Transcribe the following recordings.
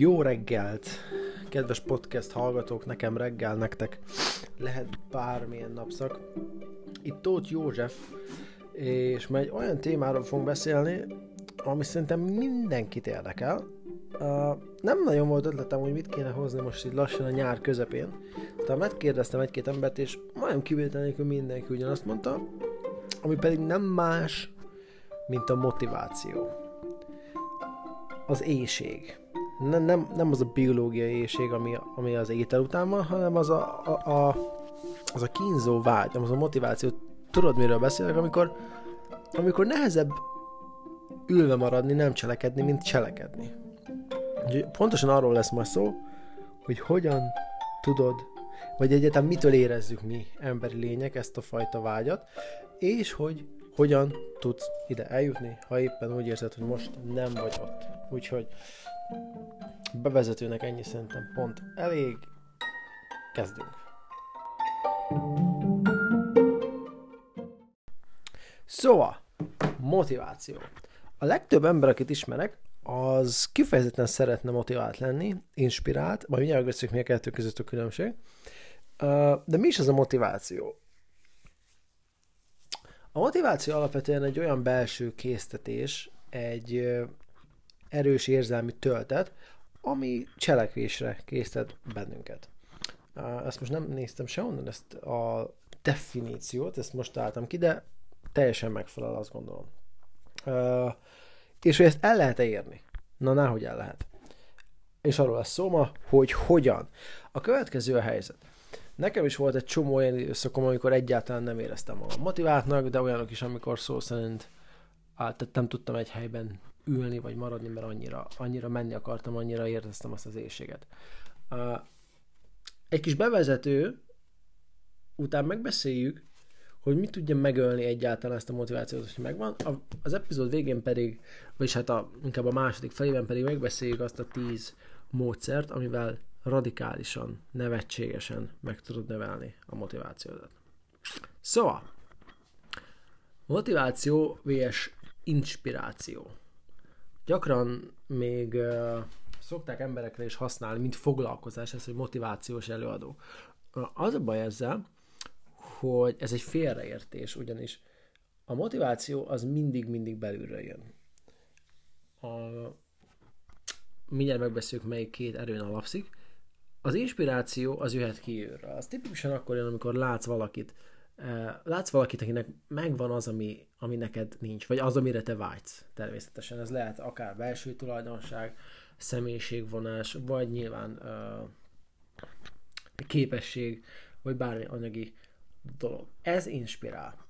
Jó reggelt, kedves podcast hallgatók, nekem reggel, nektek lehet bármilyen napszak. Itt Tóth József, és ma egy olyan témáról fogunk beszélni, ami szerintem mindenkit érdekel. Uh, nem nagyon volt ötletem, hogy mit kéne hozni most itt lassan a nyár közepén. Tehát megkérdeztem egy-két embert, és majdnem kivétel nélkül mindenki ugyanazt mondta, ami pedig nem más, mint a motiváció. Az éjség nem, nem, nem az a biológiai éjség, ami, ami az étel után van, hanem az a, a, a, az a kínzó vágy, az a motiváció. Tudod, miről beszélek, amikor, amikor nehezebb ülve maradni, nem cselekedni, mint cselekedni. Úgyhogy pontosan arról lesz ma szó, hogy hogyan tudod, vagy egyáltalán mitől érezzük mi emberi lények ezt a fajta vágyat, és hogy hogyan tudsz ide eljutni, ha éppen úgy érzed, hogy most nem vagy ott. Úgyhogy Bevezetőnek ennyi szerintem pont elég. Kezdünk. Szóval, motiváció. A legtöbb ember, akit ismerek, az kifejezetten szeretne motivált lenni, inspirált, majd mindjárt megbeszéljük, mi a kettő között a különbség. De mi is az a motiváció? A motiváció alapvetően egy olyan belső késztetés, egy erős érzelmi töltet, ami cselekvésre készített bennünket. Ezt most nem néztem sehonnan, ezt a definíciót, ezt most találtam ki, de teljesen megfelel, azt gondolom. És hogy ezt el lehet érni? Na, náhogy el lehet. És arról lesz szó ma, hogy hogyan. A következő a helyzet. Nekem is volt egy csomó olyan időszakom, amikor egyáltalán nem éreztem magam motiváltnak, de olyanok is, amikor szó szerint tehát nem tudtam egy helyben ülni, vagy maradni, mert annyira, annyira menni akartam, annyira éreztem azt az éjséget. Egy kis bevezető után megbeszéljük, hogy mit tudja megölni egyáltalán ezt a motivációt, hogy megvan. A, az epizód végén pedig, vagyis hát a, inkább a második felében pedig megbeszéljük azt a tíz módszert, amivel radikálisan, nevetségesen meg tudod növelni a motivációdat. Szóval, motiváció vs. inspiráció. Gyakran még uh, szokták emberekre is használni, mint foglalkozás, ez, hogy motivációs előadó. Az a baj ezzel, hogy ez egy félreértés, ugyanis a motiváció az mindig-mindig belülről jön. A... Mindjárt megbeszéljük, melyik két erőn alapszik. Az inspiráció az jöhet kívülről. Az tipikusan akkor jön, amikor látsz valakit, látsz valakit, akinek megvan az, ami, ami neked nincs, vagy az, amire te vágysz természetesen. Ez lehet akár belső tulajdonság, személyiségvonás, vagy nyilván uh, képesség, vagy bármi anyagi dolog. Ez inspirál.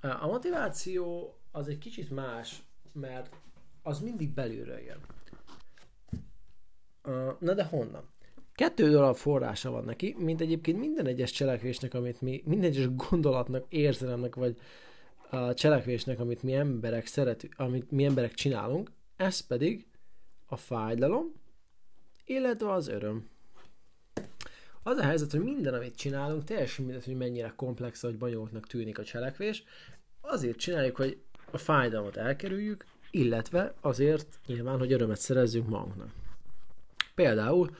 A motiváció az egy kicsit más, mert az mindig belülről jön. Na de honnan? Kettő dolog forrása van neki, mint egyébként minden egyes cselekvésnek, amit mi, minden egyes gondolatnak, érzelemnek, vagy a cselekvésnek, amit mi emberek szeretünk, amit mi emberek csinálunk, ez pedig a fájdalom, illetve az öröm. Az a helyzet, hogy minden, amit csinálunk, teljesen mindegy, hogy mennyire komplex vagy bonyolultnak tűnik a cselekvés, azért csináljuk, hogy a fájdalmat elkerüljük, illetve azért nyilván, hogy örömet szerezzünk magunknak. Például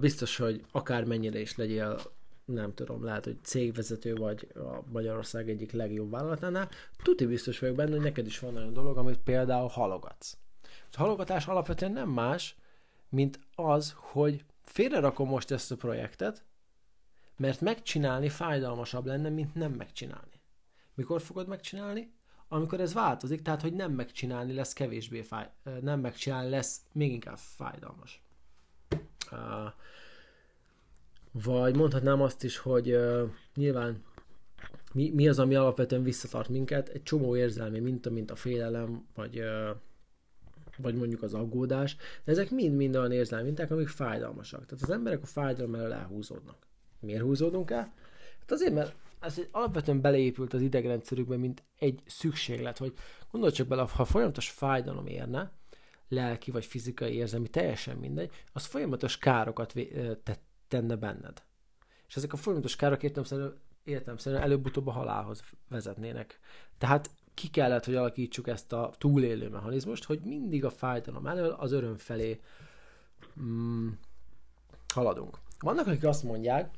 Biztos, hogy akármennyire is legyél, nem tudom, lehet, hogy cégvezető vagy a Magyarország egyik legjobb vállalatánál, tuti biztos vagyok benne, hogy neked is van olyan dolog, amit például halogatsz. A halogatás alapvetően nem más, mint az, hogy félrerakom most ezt a projektet, mert megcsinálni fájdalmasabb lenne, mint nem megcsinálni. Mikor fogod megcsinálni? Amikor ez változik, tehát hogy nem megcsinálni lesz kevésbé fáj, nem megcsinálni lesz még inkább fájdalmas. Vagy mondhatnám azt is, hogy nyilván mi, mi az, ami alapvetően visszatart minket, egy csomó érzelmi minta, mint a félelem, vagy, vagy mondjuk az aggódás, de ezek mind-mind olyan érzelmi minták, amik fájdalmasak. Tehát az emberek a fájdalom elől elhúzódnak. Miért húzódunk el? Hát azért, mert ez alapvetően beleépült az idegrendszerükbe, mint egy szükséglet, hogy gondolj csak bele, ha folyamatos fájdalom érne, lelki vagy fizikai érzelmi, teljesen mindegy, az folyamatos károkat tenne benned. És ezek a folyamatos károk értelmszerűen, értelmszerűen előbb-utóbb a halálhoz vezetnének. Tehát ki kellett, hogy alakítsuk ezt a túlélő mechanizmust, hogy mindig a fájdalom elől az öröm felé mm, haladunk. Vannak, akik azt mondják,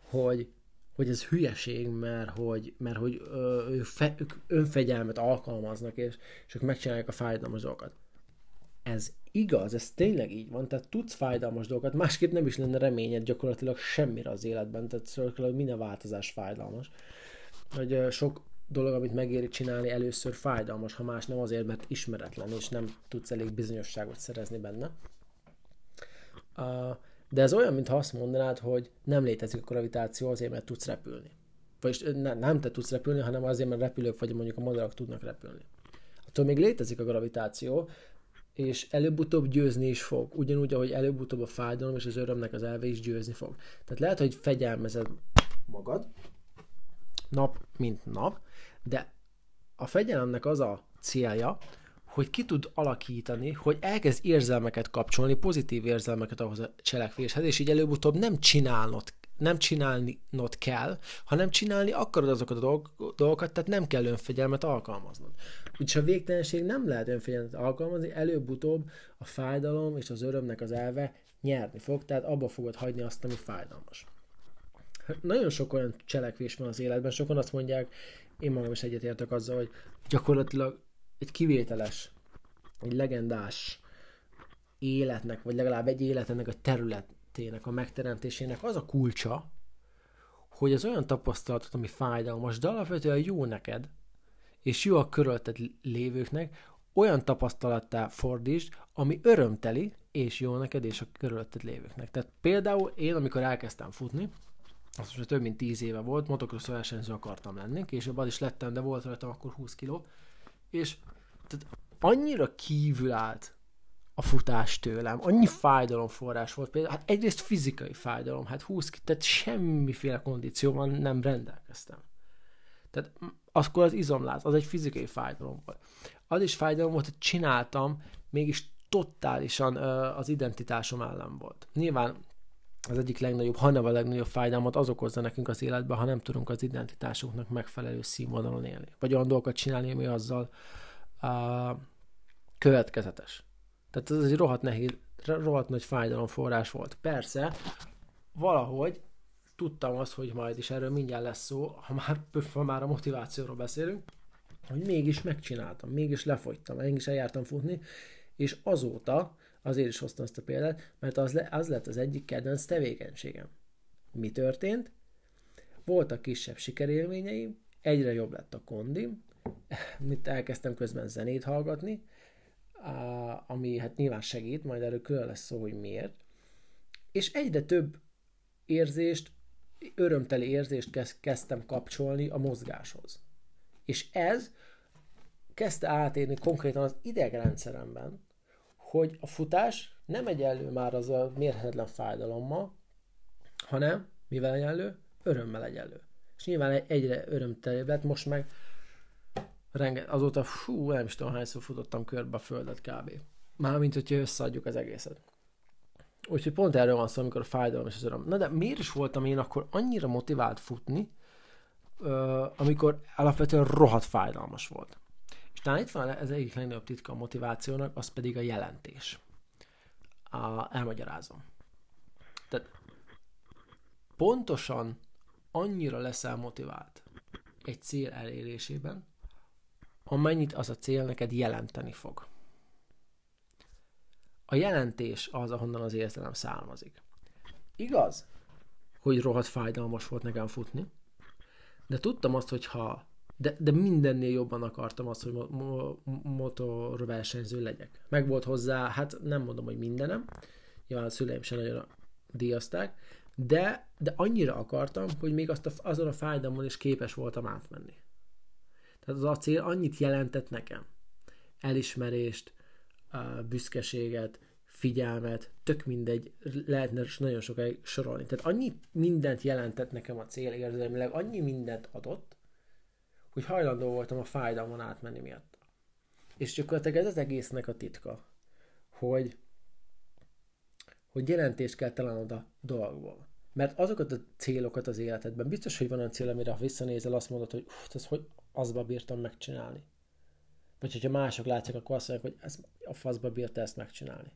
hogy hogy ez hülyeség, mert hogy, mert hogy ö, fe, ők önfegyelmet alkalmaznak, és, és ők megcsinálják a fájdalmas dolgokat. Ez igaz, ez tényleg így van, tehát tudsz fájdalmas dolgokat, másképp nem is lenne reményed gyakorlatilag semmire az életben, tehát szóval minden változás fájdalmas. Hogy sok dolog, amit megéri csinálni, először fájdalmas, ha más nem azért, mert ismeretlen, és nem tudsz elég bizonyosságot szerezni benne. De ez olyan, mintha azt mondanád, hogy nem létezik a gravitáció azért, mert tudsz repülni. Vagyis ne, nem te tudsz repülni, hanem azért, mert repülők vagy mondjuk a madarak tudnak repülni. Attól még létezik a gravitáció, és előbb-utóbb győzni is fog. Ugyanúgy, ahogy előbb-utóbb a fájdalom és az örömnek az elve is győzni fog. Tehát lehet, hogy fegyelmezed magad, nap mint nap, de a fegyelemnek az a célja, hogy ki tud alakítani, hogy elkezd érzelmeket kapcsolni, pozitív érzelmeket ahhoz a cselekvéshez, és így előbb-utóbb nem csinálnod, nem csinálnod kell, hanem csinálni akarod azokat a dolgokat, tehát nem kell önfegyelmet alkalmaznod. Úgyis a végtelenség nem lehet önfegyelmet alkalmazni, előbb-utóbb a fájdalom és az örömnek az elve nyerni fog, tehát abba fogod hagyni azt, ami fájdalmas. Nagyon sok olyan cselekvés van az életben, sokan azt mondják, én magam is egyetértek azzal, hogy gyakorlatilag egy kivételes, egy legendás életnek, vagy legalább egy életnek a területének, a megteremtésének az a kulcsa, hogy az olyan tapasztalatot, ami fájdalmas, de alapvetően jó neked, és jó a körülötted lévőknek, olyan tapasztalattá fordítsd, ami örömteli, és jó neked, és a körülötted lévőknek. Tehát például én, amikor elkezdtem futni, az most több mint 10 éve volt, motocross versenyző akartam lenni, később az is lettem, de volt rajtam akkor 20 kiló, és tehát annyira kívül állt a futás tőlem, annyi fájdalomforrás volt például, hát egyrészt fizikai fájdalom, hát 20, tehát semmiféle kondícióban nem rendelkeztem. Tehát akkor az izomlát, az egy fizikai fájdalom volt. Az is fájdalom volt, hogy csináltam, mégis totálisan az identitásom ellen volt. Nyilván az egyik legnagyobb, hanem a legnagyobb fájdalmat az okozza nekünk az életben, ha nem tudunk az identitásunknak megfelelő színvonalon élni. Vagy olyan dolgokat csinálni, ami azzal uh, következetes. Tehát ez egy rohadt nehéz, rohadt nagy fájdalomforrás volt. Persze, valahogy tudtam azt, hogy majd is erről mindjárt lesz szó, ha már, ha már a motivációról beszélünk, hogy mégis megcsináltam, mégis lefogytam, mégis eljártam futni, és azóta Azért is hoztam ezt a példát, mert az, le, az lett az egyik kedvenc tevékenységem. Mi történt? Voltak kisebb sikerélményeim, egyre jobb lett a kondim, mit elkezdtem közben zenét hallgatni, ami hát nyilván segít, majd erről külön lesz szó, hogy miért. És egyre több érzést, örömteli érzést kezdtem kapcsolni a mozgáshoz. És ez kezdte átérni konkrétan az idegrendszeremben, hogy a futás nem egyenlő már az a mérhetetlen fájdalommal, hanem, mivel egyenlő, örömmel egyenlő. És nyilván egyre örömtelibb lett, most meg renget, azóta, fú, nem is tudom hányszor futottam körbe a földet kb. Mármint, hogyha összeadjuk az egészet. Úgyhogy pont erről van szó, amikor a fájdalom és az öröm. Na de miért is voltam én akkor annyira motivált futni, amikor alapvetően rohadt fájdalmas volt? talán itt van ez egyik legnagyobb titka a motivációnak, az pedig a jelentés. A, elmagyarázom. Tehát pontosan annyira leszel motivált egy cél elérésében, amennyit az a cél neked jelenteni fog. A jelentés az, ahonnan az érzelem származik. Igaz, hogy rohadt fájdalmas volt nekem futni, de tudtam azt, hogy ha de, de mindennél jobban akartam azt, hogy mo- mo- motorversenyző legyek. Meg volt hozzá, hát nem mondom, hogy mindenem, nyilván a szüleim sem nagyon díjazták, de, de annyira akartam, hogy még azt a, azon a fájdalmon is képes voltam átmenni. Tehát az a cél annyit jelentett nekem. Elismerést, büszkeséget, figyelmet, tök mindegy, lehetne nagyon sokáig sorolni. Tehát annyi mindent jelentett nekem a cél érzelmileg, annyi mindent adott, hogy hajlandó voltam a fájdalmon átmenni miatt. És gyakorlatilag ez az egésznek a titka, hogy, hogy jelentést kell találnod a dolgból. Mert azokat a célokat az életedben, biztos, hogy van olyan cél, amire ha visszanézel, azt mondod, hogy ez hogy azba bírtam megcsinálni. Vagy hogyha mások látják, akkor azt mondják, hogy ez a faszba bírta ezt megcsinálni.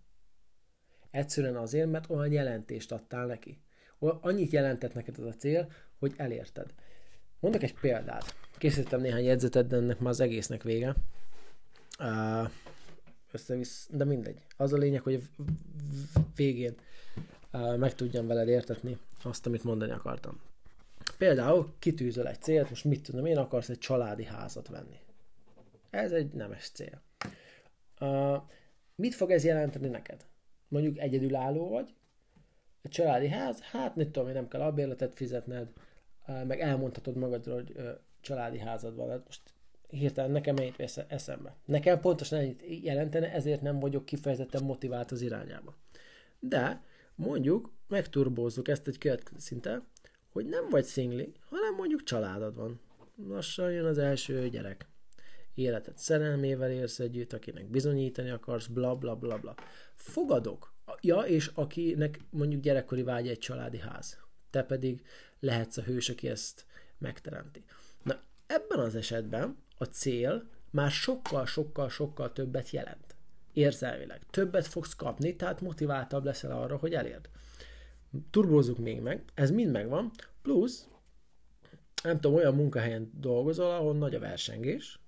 Egyszerűen azért, mert olyan jelentést adtál neki. Annyit jelentett neked ez a cél, hogy elérted. Mondok egy példát. Készítettem néhány jegyzetet, de ennek már az egésznek vége. Összevisz, de mindegy. Az a lényeg, hogy végén meg tudjam veled értetni azt, amit mondani akartam. Például kitűzöl egy célt, most mit tudom én, akarsz egy családi házat venni. Ez egy nemes cél. Uh, mit fog ez jelenteni neked? Mondjuk egyedülálló vagy, egy családi ház, hát mit tudom én, nem kell albérletet fizetned, uh, meg elmondhatod magadról, hogy uh, családi házad van. Hát most hirtelen nekem ennyit vesz eszembe. Nekem pontosan ennyit jelentene, ezért nem vagyok kifejezetten motivált az irányába. De mondjuk megturbózzuk ezt egy következő szinten, hogy nem vagy szingli, hanem mondjuk családod van. Lassan jön az első gyerek. Életed szerelmével élsz együtt, akinek bizonyítani akarsz, bla bla bla bla. Fogadok. Ja, és akinek mondjuk gyerekkori vágy egy családi ház. Te pedig lehetsz a hős, aki ezt megteremti. Na, ebben az esetben a cél már sokkal-sokkal-sokkal többet jelent. Érzelmileg. Többet fogsz kapni, tehát motiváltabb leszel arra, hogy elérd. Turbózzuk még meg, ez mind megvan, plusz nem tudom, olyan munkahelyen dolgozol, ahol nagy a versengés,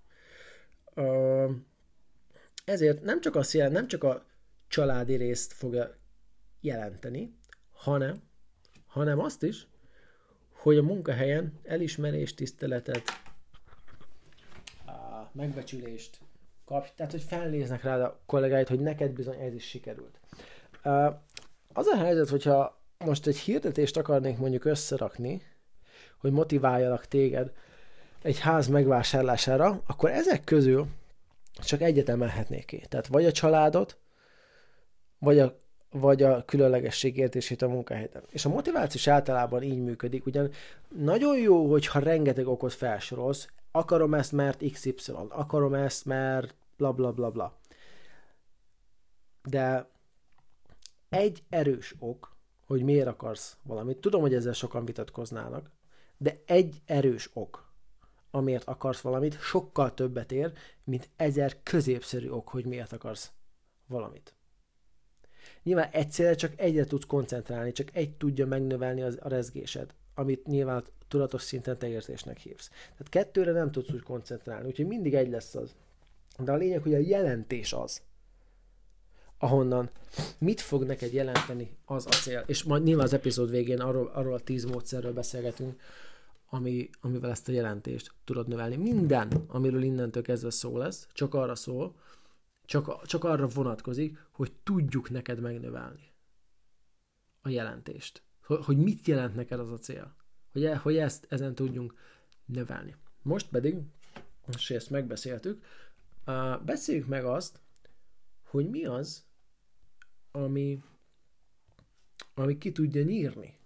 ezért nem csak, azt jelent, nem csak a családi részt fogja jelenteni, hanem, hanem azt is, hogy a munkahelyen elismerést, tiszteletet, megbecsülést kapj, tehát hogy felnéznek rád a kollégáid, hogy neked bizony ez is sikerült. Az a helyzet, hogyha most egy hirdetést akarnék mondjuk összerakni, hogy motiváljalak téged egy ház megvásárlására, akkor ezek közül csak egyet emelhetnék ki. Tehát vagy a családot, vagy a, vagy a különlegesség értését a munkahelyen. És a motiváció általában így működik, ugyan nagyon jó, hogyha rengeteg okot felsorolsz, akarom ezt, mert XY, akarom ezt, mert bla bla bla bla. De egy erős ok, hogy miért akarsz valamit. Tudom, hogy ezzel sokan vitatkoznának, de egy erős ok, amiért akarsz valamit, sokkal többet ér, mint ezer középszerű ok, hogy miért akarsz valamit. Nyilván egyszerre csak egyre tudsz koncentrálni, csak egy tudja megnövelni az, a rezgésed, amit nyilván tudatos szinten te érzésnek hívsz. Tehát kettőre nem tudsz úgy koncentrálni, úgyhogy mindig egy lesz az. De a lényeg, hogy a jelentés az, ahonnan mit fog neked jelenteni az a cél. És majd nyilván az epizód végén arról, arról a tíz módszerről beszélgetünk, ami, amivel ezt a jelentést tudod növelni. Minden, amiről innentől kezdve szó lesz, csak arra szól, csak, csak arra vonatkozik, hogy tudjuk neked megnövelni a jelentést. Hogy, hogy mit jelent neked az a cél. Hogy, e, hogy ezt ezen tudjunk növelni. Most pedig, és ezt megbeszéltük, beszéljük meg azt, hogy mi az, ami, ami ki tudja nyírni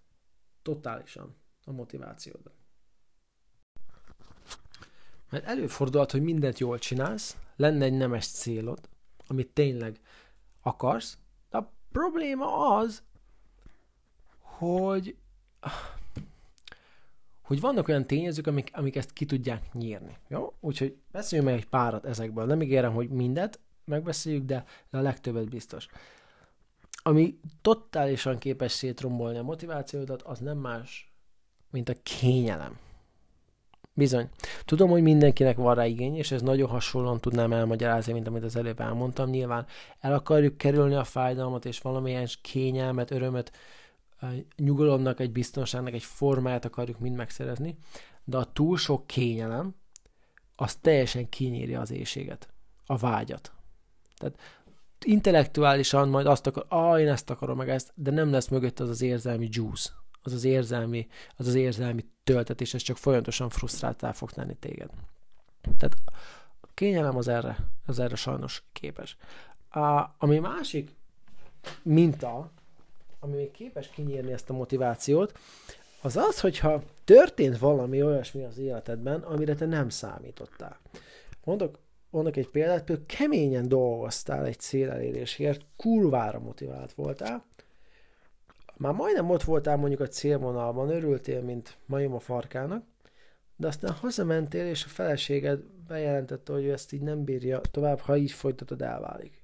totálisan a motivációdat. Mert előfordulhat, hogy mindent jól csinálsz, lenne egy nemes célod, amit tényleg akarsz, de a probléma az, hogy hogy vannak olyan tényezők, amik, amik ezt ki tudják nyírni. Jó? Úgyhogy beszéljünk meg egy párat ezekből. Nem ígérem, hogy mindet megbeszéljük, de, a legtöbbet biztos. Ami totálisan képes szétrombolni a motivációdat, az nem más, mint a kényelem. Bizony. Tudom, hogy mindenkinek van rá igény, és ez nagyon hasonlóan tudnám elmagyarázni, mint amit az előbb elmondtam. Nyilván el akarjuk kerülni a fájdalmat, és valamilyen kényelmet, örömet, nyugalomnak, egy biztonságnak egy formáját akarjuk mind megszerezni, de a túl sok kényelem, az teljesen kinyírja az éjséget, a vágyat. Tehát intellektuálisan majd azt akar, ah, én ezt akarom meg ezt, de nem lesz mögött az az érzelmi juice, az az érzelmi, az az érzelmi töltetés, ez csak folyamatosan frusztráltá fog tenni téged. Tehát a kényelem az erre, az erre sajnos képes. A, ami másik minta, ami még képes kinyírni ezt a motivációt, az az, hogyha történt valami olyasmi az életedben, amire te nem számítottál. Mondok, mondok egy példát, például keményen dolgoztál egy célelérésért, kurvára motivált voltál, már majdnem ott voltál mondjuk a célvonalban, örültél, mint majom a farkának, de aztán hazamentél, és a feleséged bejelentette, hogy ő ezt így nem bírja tovább, ha így folytatod, elválik.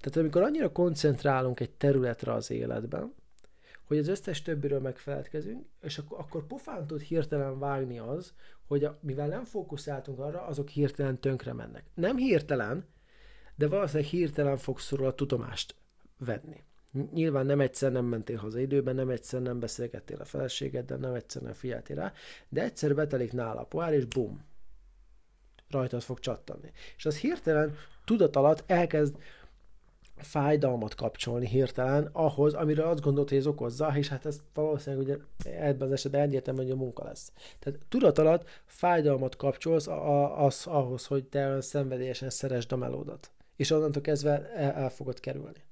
Tehát amikor annyira koncentrálunk egy területre az életben, hogy az összes többiről megfeledkezünk, és akkor, akkor pofán tud hirtelen vágni az, hogy a, mivel nem fókuszáltunk arra, azok hirtelen tönkre mennek. Nem hirtelen, de valószínűleg hirtelen fogsz róla tudomást venni. Nyilván nem egyszer nem mentél haza időben, nem egyszer nem beszélgettél a feleségeddel, nem egyszer nem figyeltél rá, de egyszer betelik nála a poár, és bum, rajtad fog csattanni. És az hirtelen tudat alatt elkezd fájdalmat kapcsolni hirtelen ahhoz, amire azt gondolt, hogy ez okozza, és hát ez valószínűleg ugye ebben az esetben egyértelmű, hogy a munka lesz. Tehát tudat alatt fájdalmat kapcsolsz az, ahhoz, hogy te olyan szenvedélyesen szeresd a melódat. És onnantól kezdve el, el fogod kerülni.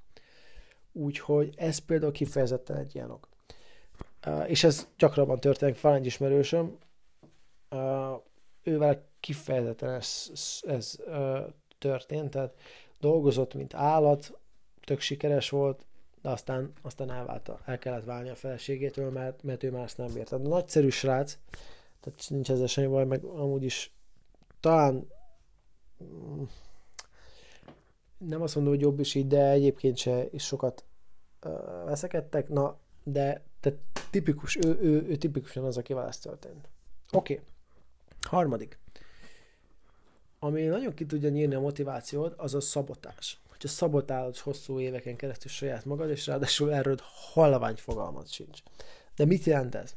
Úgyhogy ez például kifejezetten egy ilyen ok. Uh, és ez gyakrabban történik, van egy ismerősöm, uh, ővel kifejezetten ez, ez uh, történt, tehát dolgozott, mint állat, tök sikeres volt, de aztán, aztán elválta, el kellett válni a feleségétől, mert, mert ő már ezt nem bírta. Nagyszerű srác, tehát nincs ezzel semmi baj, meg amúgy is talán mm, nem azt mondom, hogy jobb is így, de egyébként se is sokat uh, veszekedtek, na, de te tipikus, ő, ő, ő tipikusan az, akivel ez történt. Oké. Okay. Harmadik ami nagyon ki tudja nyírni a motivációt, az a szabotás. Hogyha szabotálod hosszú éveken keresztül saját magad, és ráadásul erről halvány fogalmat sincs. De mit jelent ez?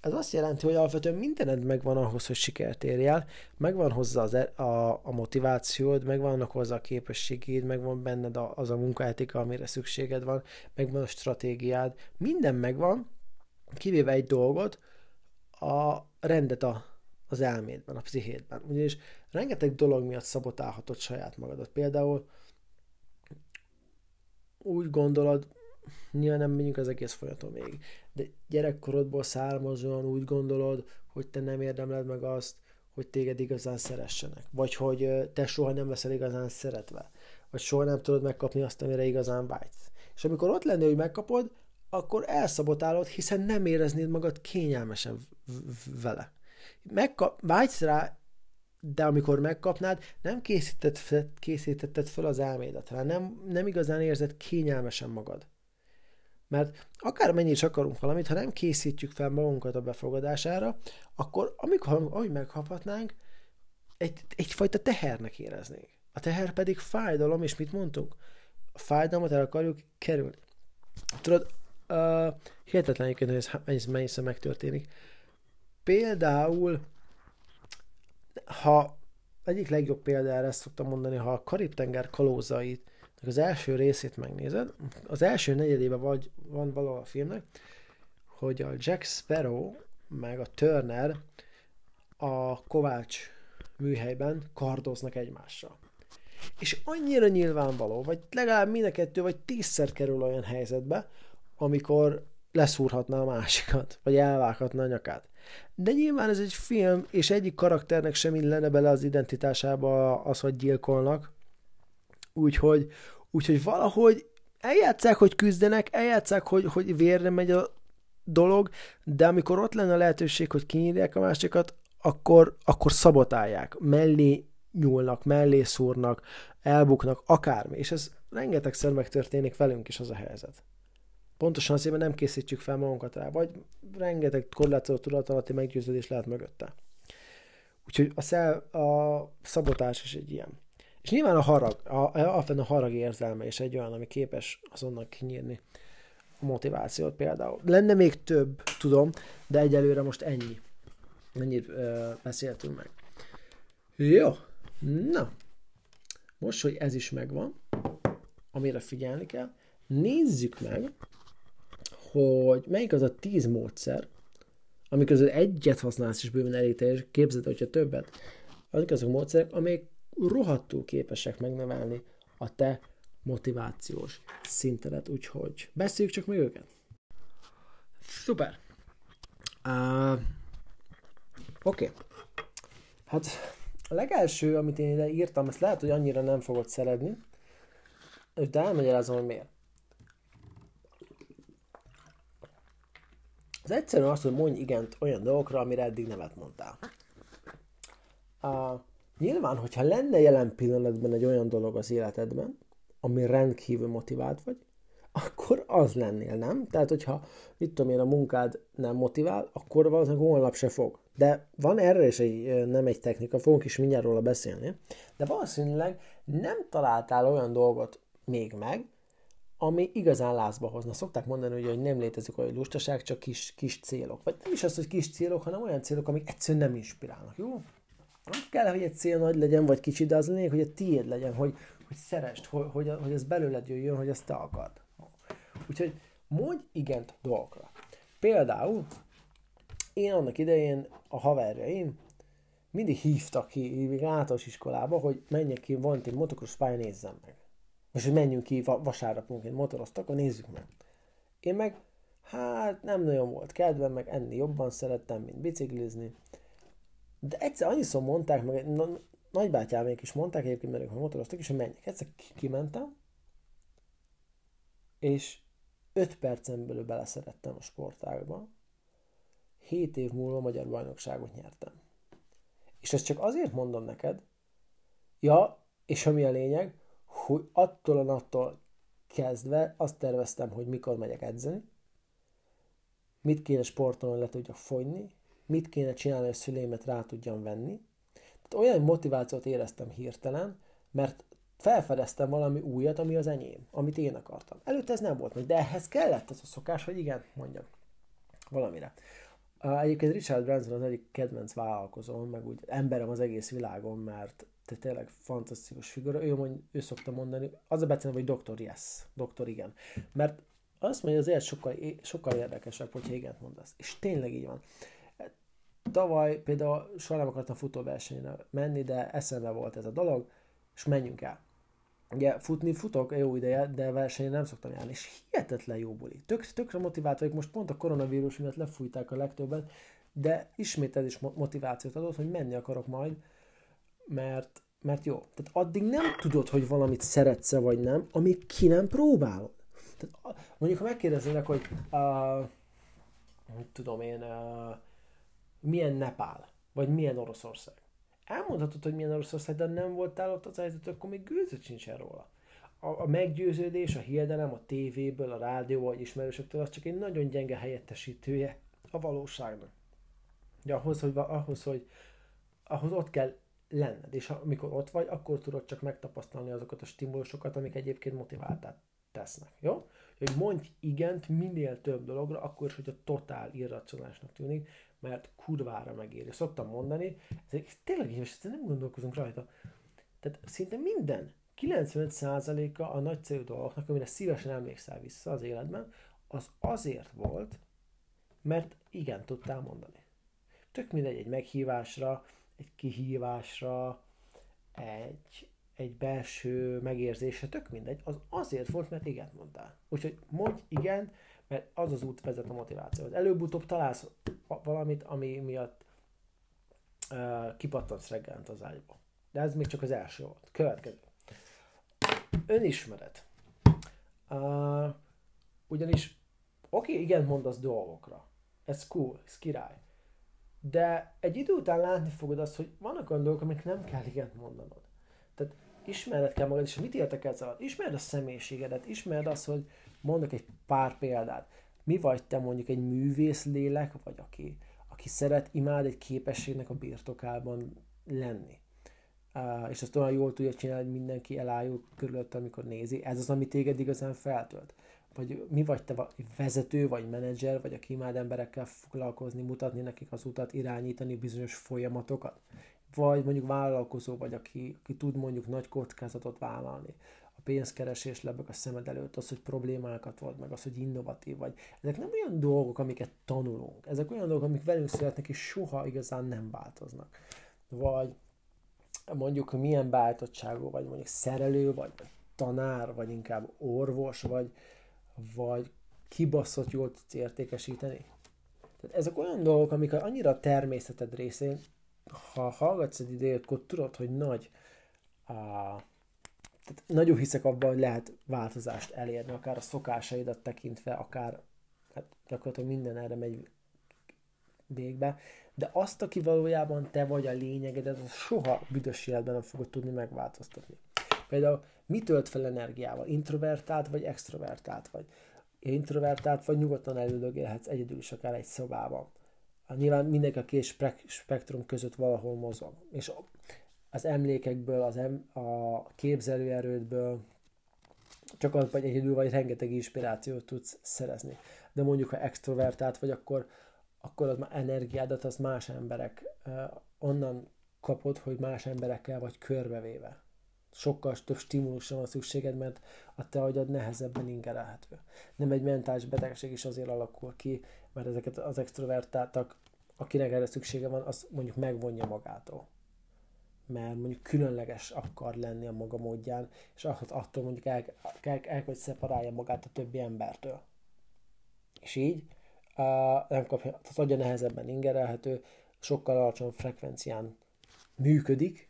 Ez azt jelenti, hogy alapvetően mindened megvan ahhoz, hogy sikert érj megvan hozzá az, e- a, a motivációd, megvannak hozzá a képességéd, megvan benned a, az a munkaetika, amire szükséged van, megvan a stratégiád, minden megvan, kivéve egy dolgot, a rendet a, az elmédben, a pszichédben. Ugyanis rengeteg dolog miatt szabotálhatod saját magadat. Például úgy gondolod, nyilván nem megyünk az egész folyamaton még, de gyerekkorodból származóan úgy gondolod, hogy te nem érdemled meg azt, hogy téged igazán szeressenek, vagy hogy te soha nem leszel igazán szeretve, vagy soha nem tudod megkapni azt, amire igazán vágysz. És amikor ott lennél, hogy megkapod, akkor elszabotálod, hiszen nem éreznéd magad kényelmesen vele. Megkap, vágysz rá, de amikor megkapnád, nem készítetted, készítetted fel az elmédet, hanem nem, nem igazán érzed kényelmesen magad. Mert akármennyit is akarunk valamit, ha nem készítjük fel magunkat a befogadására, akkor amikor, ahogy megkaphatnánk, egy, egyfajta tehernek éreznénk. A teher pedig fájdalom, és mit mondtunk? A fájdalmat el akarjuk kerülni. Tudod, uh, hihetetlen hogy ez, ez mennyiszer megtörténik. Például ha egyik legjobb példára ezt szoktam mondani, ha a Karib-tenger kalózait az első részét megnézed, az első negyedében vagy, van valahol a filmnek, hogy a Jack Sparrow meg a Turner a Kovács műhelyben kardoznak egymással. És annyira nyilvánvaló, vagy legalább mind a kettő, vagy tízszer kerül olyan helyzetbe, amikor leszúrhatna a másikat, vagy elvághatna a nyakát. De nyilván ez egy film, és egyik karakternek sem illene bele az identitásába az, hogy gyilkolnak. Úgyhogy, úgyhogy valahogy eljátszák, hogy küzdenek, eljátszák, hogy, hogy vérre megy a dolog, de amikor ott lenne a lehetőség, hogy kinyírják a másikat, akkor, akkor szabotálják, mellé nyúlnak, mellé szúrnak, elbuknak, akármi. És ez rengetegszer megtörténik velünk is az a helyzet. Pontosan azért, mert nem készítjük fel magunkat rá, vagy rengeteg korlátozó tudatalatti meggyőződés lehet mögötte. Úgyhogy a, szel, a szabotás is egy ilyen. És nyilván a harag, a, a, a harag érzelme is egy olyan, ami képes azonnal kinyírni a motivációt például. Lenne még több, tudom, de egyelőre most ennyi. Ennyit ö, beszéltünk meg. Jó, na. Most, hogy ez is megvan, amire figyelni kell, nézzük meg, hogy melyik az a tíz módszer, amik közül egyet használsz is bőven elég teljes, képzeld, hogyha többet, azok azok a módszerek, amelyek rohadtul képesek megnevelni a te motivációs szintedet, úgyhogy beszéljük csak meg őket. Szuper! Uh, Oké. Okay. Hát a legelső, amit én ide írtam, ezt lehet, hogy annyira nem fogod szeretni, de elmagyarázom, hogy miért. Az egyszerűen az, hogy mondj igent olyan dolgokra, amire eddig nemet mondtál. Uh, nyilván, hogyha lenne jelen pillanatban egy olyan dolog az életedben, ami rendkívül motivált vagy, akkor az lennél, nem? Tehát, hogyha, mit tudom én, a munkád nem motivál, akkor valószínűleg holnap se fog. De van erre is egy, nem egy technika, fogunk is mindjárt róla beszélni, de valószínűleg nem találtál olyan dolgot még meg, ami igazán lázba hozna. Szokták mondani, hogy nem létezik olyan lustaság, csak kis, kis célok. Vagy nem is az, hogy kis célok, hanem olyan célok, amik egyszerűen nem inspirálnak, jó? Nem kell, hogy egy cél nagy legyen, vagy kicsi, de az lényeg, hogy a tiéd legyen, hogy, hogy szerest, hogy, hogy, hogy ez belőled jöjjön, hogy ezt te akard. Úgyhogy mondj igent dolgokra. Például én annak idején a haverjaim mindig hívtak ki még általános iskolába, hogy menjek ki, van egy motocross pálya, nézzem meg. És hogy menjünk ki vasárnaponként motoroztak, akkor nézzük meg. Én meg, hát nem nagyon volt kedvem, meg enni jobban szerettem, mint biciklizni. De egyszer annyiszor mondták, meg na, nagybátyámék is mondták egyébként, mert ők motoroztak, és hogy menjek. Egyszer kimentem, és 5 percen belül beleszerettem a sportágba. 7 év múlva magyar bajnokságot nyertem. És ezt csak azért mondom neked, ja, és ami a lényeg, hogy attól a nattól kezdve azt terveztem, hogy mikor megyek edzeni, mit kéne sportolni, le tudjak fogyni, mit kéne csinálni, hogy szüleimet rá tudjam venni. Tehát olyan motivációt éreztem hirtelen, mert felfedeztem valami újat, ami az enyém, amit én akartam. Előtte ez nem volt meg, de ehhez kellett az a szokás, hogy igen, mondjam valamire. Egyébként Richard Branson az egyik kedvenc vállalkozóm, meg úgy emberem az egész világon, mert te tényleg fantasztikus figura. Ő, mond, ő szokta mondani, az a becén, hogy doktor yes, doktor igen. Mert azt mondja, az élet sokkal, sokkal érdekesebb, hogyha igent mondasz. És tényleg így van. Tavaly például soha nem akartam futóversenyre menni, de eszembe volt ez a dolog, és menjünk el. Ugye futni futok jó ideje, de versenyen nem szoktam járni, és hihetetlen jó buli. Tök, tökre motivált vagyok, most pont a koronavírus miatt lefújták a legtöbbet, de ismét ez is motivációt adott, hogy menni akarok majd, mert, mert jó. Tehát addig nem tudod, hogy valamit szeretsz vagy nem, amíg ki nem próbálod. Tehát, mondjuk, ha megkérdeznének, hogy uh, tudom én, uh, milyen Nepál, vagy milyen Oroszország, elmondhatod, hogy milyen Oroszország, de nem voltál ott az helyzet, akkor még gőzött sincsen róla. A, a meggyőződés, a hiedelem a tévéből, a rádió vagy ismerősöktől, az csak egy nagyon gyenge helyettesítője a valóságnak. De ahhoz, hogy, ahhoz, hogy ahhoz ott kell lenned, és amikor ott vagy, akkor tudod csak megtapasztalni azokat a stimulusokat, amik egyébként motiváltát tesznek, jó? Hogy mondj igent minél több dologra, akkor is, hogy a totál irracionálisnak tűnik, mert kurvára megéri. Szoktam mondani, ez tényleg és nem gondolkozunk rajta. Tehát szinte minden, 95%-a a nagy célú dolgoknak, amire szívesen emlékszel vissza az életben, az azért volt, mert igen tudtál mondani. Tök mindegy, egy meghívásra, egy kihívásra, egy, egy belső megérzése, tök mindegy, az azért volt, mert igen mondtál. Úgyhogy mondj igen, mert az az út vezet a motivációhoz. Előbb-utóbb találsz valamit, ami miatt uh, kipattansz reggelent az ágyba. De ez még csak az első volt. Következő. Önismeret. Uh, ugyanis, oké, okay, igen mondasz dolgokra. Ez cool, ez király. De egy idő után látni fogod azt, hogy vannak olyan dolgok, amik nem kell igent mondanod. Tehát ismered kell magad, és mit értek ezzel? Ismered a személyiségedet, ismered azt, hogy mondok egy pár példát. Mi vagy te mondjuk egy művész lélek, vagy aki, aki szeret, imád egy képességnek a birtokában lenni. Uh, és azt olyan jól tudja csinálni, hogy mindenki elájul körülött, amikor nézi. Ez az, ami téged igazán feltölt. Vagy mi vagy te vezető, vagy menedzser, vagy aki imád emberekkel foglalkozni, mutatni nekik az utat, irányítani bizonyos folyamatokat. Vagy mondjuk vállalkozó, vagy aki, aki tud mondjuk nagy kockázatot vállalni pénzkeresés lebeg a szemed előtt, az, hogy problémákat volt, meg az, hogy innovatív vagy. Ezek nem olyan dolgok, amiket tanulunk. Ezek olyan dolgok, amik velünk születnek, és soha igazán nem változnak. Vagy mondjuk milyen beállítottságú vagy, mondjuk szerelő, vagy tanár, vagy inkább orvos, vagy, vagy kibaszott jól tudsz értékesíteni. Tehát ezek olyan dolgok, amik annyira a természeted részén, ha hallgatsz egy idejét, akkor tudod, hogy nagy a, tehát nagyon hiszek abban, hogy lehet változást elérni, akár a szokásaidat tekintve, akár hát gyakorlatilag minden erre megy végbe, de azt, aki valójában te vagy a lényegedet, az soha büdös életben nem fogod tudni megváltoztatni. Például mi tölt fel energiával? Introvertált vagy extrovertált vagy? Introvertált vagy nyugodtan elődögélhetsz egyedül is akár egy szobában. Nyilván mindenki a két spektrum között valahol mozog. És az emlékekből, az em, a képzelőerődből, csak az vagy egyedül vagy, rengeteg inspirációt tudsz szerezni. De mondjuk, ha extrovertált vagy, akkor, akkor az már energiádat az más emberek onnan kapod, hogy más emberekkel vagy körbevéve. Sokkal több stimulusra van szükséged, mert a te agyad nehezebben ingerelhető. Nem egy mentális betegség is azért alakul ki, mert ezeket az extrovertáltak, akinek erre szüksége van, az mondjuk megvonja magától mert mondjuk különleges akar lenni a maga módján, és attól mondjuk el, el, el hogy szeparálja magát a többi embertől. És így uh, nem kapja, az agya nehezebben ingerelhető, sokkal alacsonyabb frekvencián működik,